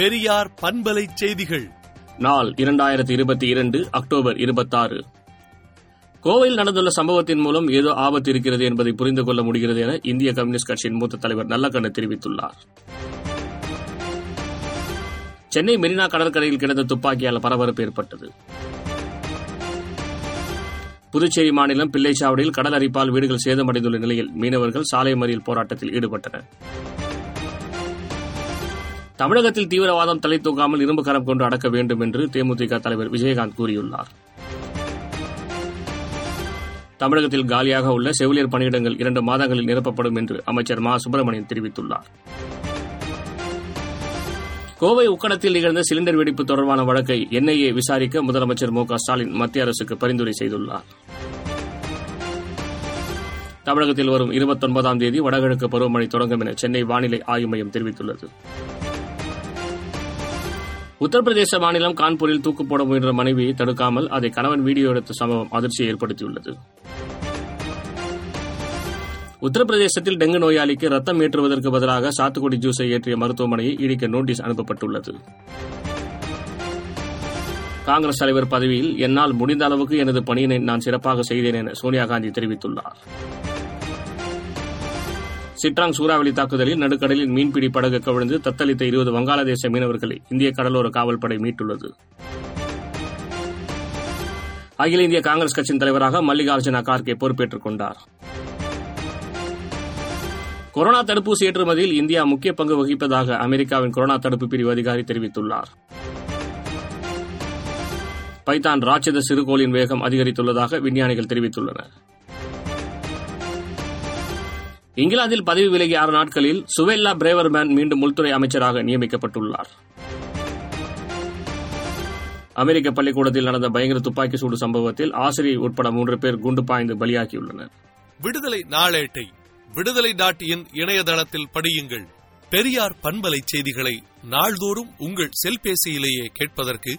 பெரியார் பண்பலை செய்திகள். நாள் இரண்டாயிரத்தி இருபத்தி இரண்டு அக்டோபர் இருபத்தாறு. கோவையில் நடந்துள்ள சம்பவத்தின் மூலம் ஏதோ ஆபத்து இருக்கிறது என்பதை புரிந்து கொள்ள முடிகிறது என இந்திய கம்யூனிஸ்ட் கட்சியின் மூத்த தலைவர் நல்லக்கண்ணு தெரிவித்துள்ளார். சென்னை மெரினா கடற்கரையில் கிடந்த துப்பாக்கியால் பரபரப்பு ஏற்பட்டது. புதுச்சேரி மாநிலம் பிள்ளைச்சாவடியில் கடல் அரிப்பால் வீடுகள் சேதமடைந்துள்ள நிலையில் மீனவர்கள் சாலை மறியல் போராட்டத்தில் ஈடுபட்டனர். தமிழகத்தில் தீவிரவாதம் தலை தூக்காமல் இரும்பு கரம் கொண்டு அடக்க வேண்டும் என்று தேமுதிக தலைவர் விஜயகாந்த் கூறியுள்ளார். தமிழகத்தில் காலியாக உள்ள செவிலியர் பணியிடங்கள் இரண்டு மாதங்களில் நிரப்பப்படும் என்று அமைச்சர் மா. சுப்பிரமணியன் தெரிவித்துள்ளார். கோவை உக்கடத்தில் நிகழ்ந்த சிலிண்டர் வெடிப்பு தொடர்பான வழக்கை என்ஐஏ விசாரிக்க முதலமைச்சர் மு. ஸ்டாலின் மத்திய அரசுக்கு பரிந்துரை செய்துள்ளார். தமிழகத்தில் வரும் இருபத்தொன்பதாம் தேதி வடகிழக்கு பருவமழை தொடங்கும் என சென்னை வானிலை ஆய்வு மையம் தெரிவித்துள்ளது. உத்தரப்பிரதேச மாநிலம் கான்பூரில் தூக்கு போட முயன்ற மனைவியை தடுக்காமல் அதை கணவன் வீடியோ எடுத்த சம்பவம் அதிர்ச்சியை ஏற்படுத்தியுள்ளது. உத்தரப்பிரதேசத்தில் டெங்கு நோயாளிக்கு ரத்தம் ஏற்றுவதற்கு பதிலாக சாத்துக்குடி ஜூஸை ஏற்றிய மருத்துவமனையை இடிக்க நோட்டீஸ் அனுப்பப்பட்டுள்ளது. காங்கிரஸ் தலைவர் பதவியில் என்னால் முடிந்த அளவுக்கு எனது பணியினை நான் சிறப்பாக செய்தேன் என சோனியா காந்தி தெரிவித்துள்ளார். சிட்ராங் சூறாவளி தாக்குதலில் நடுக்கடலில் மீன்பிடி படகு கவிழ்ந்து தத்தளித்த இருபது வங்காளதேச மீனவர்களை இந்திய கடலோர காவல்படை மீட்டுள்ளது. அகில இந்திய காங்கிரஸ் கட்சியின் தலைவராக மல்லிகார்ஜுன கார்கே பொறுப்பேற்றுக் கொண்டார். கொரோனா தடுப்பூசி ஏற்றுமதியில் இந்தியா முக்கிய பங்கு வகிப்பதாக அமெரிக்காவின் கொரோனா தடுப்பு பிரிவு அதிகாரி தெரிவித்துள்ளார். பைத்தான் ராட்சத சிறுகோளின் வேகம் அதிகரித்துள்ளதாக விஞ்ஞானிகள் தெரிவித்துள்ளனர். இங்கிலாந்தில் பதவி விலகிய ஆறு நாட்களில் சுவெல்லா பிரேவர்மேன் மீண்டும் உள்துறை அமைச்சராக நியமிக்கப்பட்டுள்ளார். அமெரிக்க பள்ளிக்கூடத்தில் நடந்த பயங்கர துப்பாக்கி சூடு சம்பவத்தில் ஆசிரியர் உட்பட மூன்று பேர் குண்டு பாய்ந்து பலியாகியுள்ளனர். விடுதலை நாளேட்டை விடுதலை டாட் இன் இணையதளத்தில் படியுங்கள். பெரியார் பண்பலை செய்திகளை நாள்தோறும் உங்கள் செல்பேசியிலேயே கேட்பதற்கு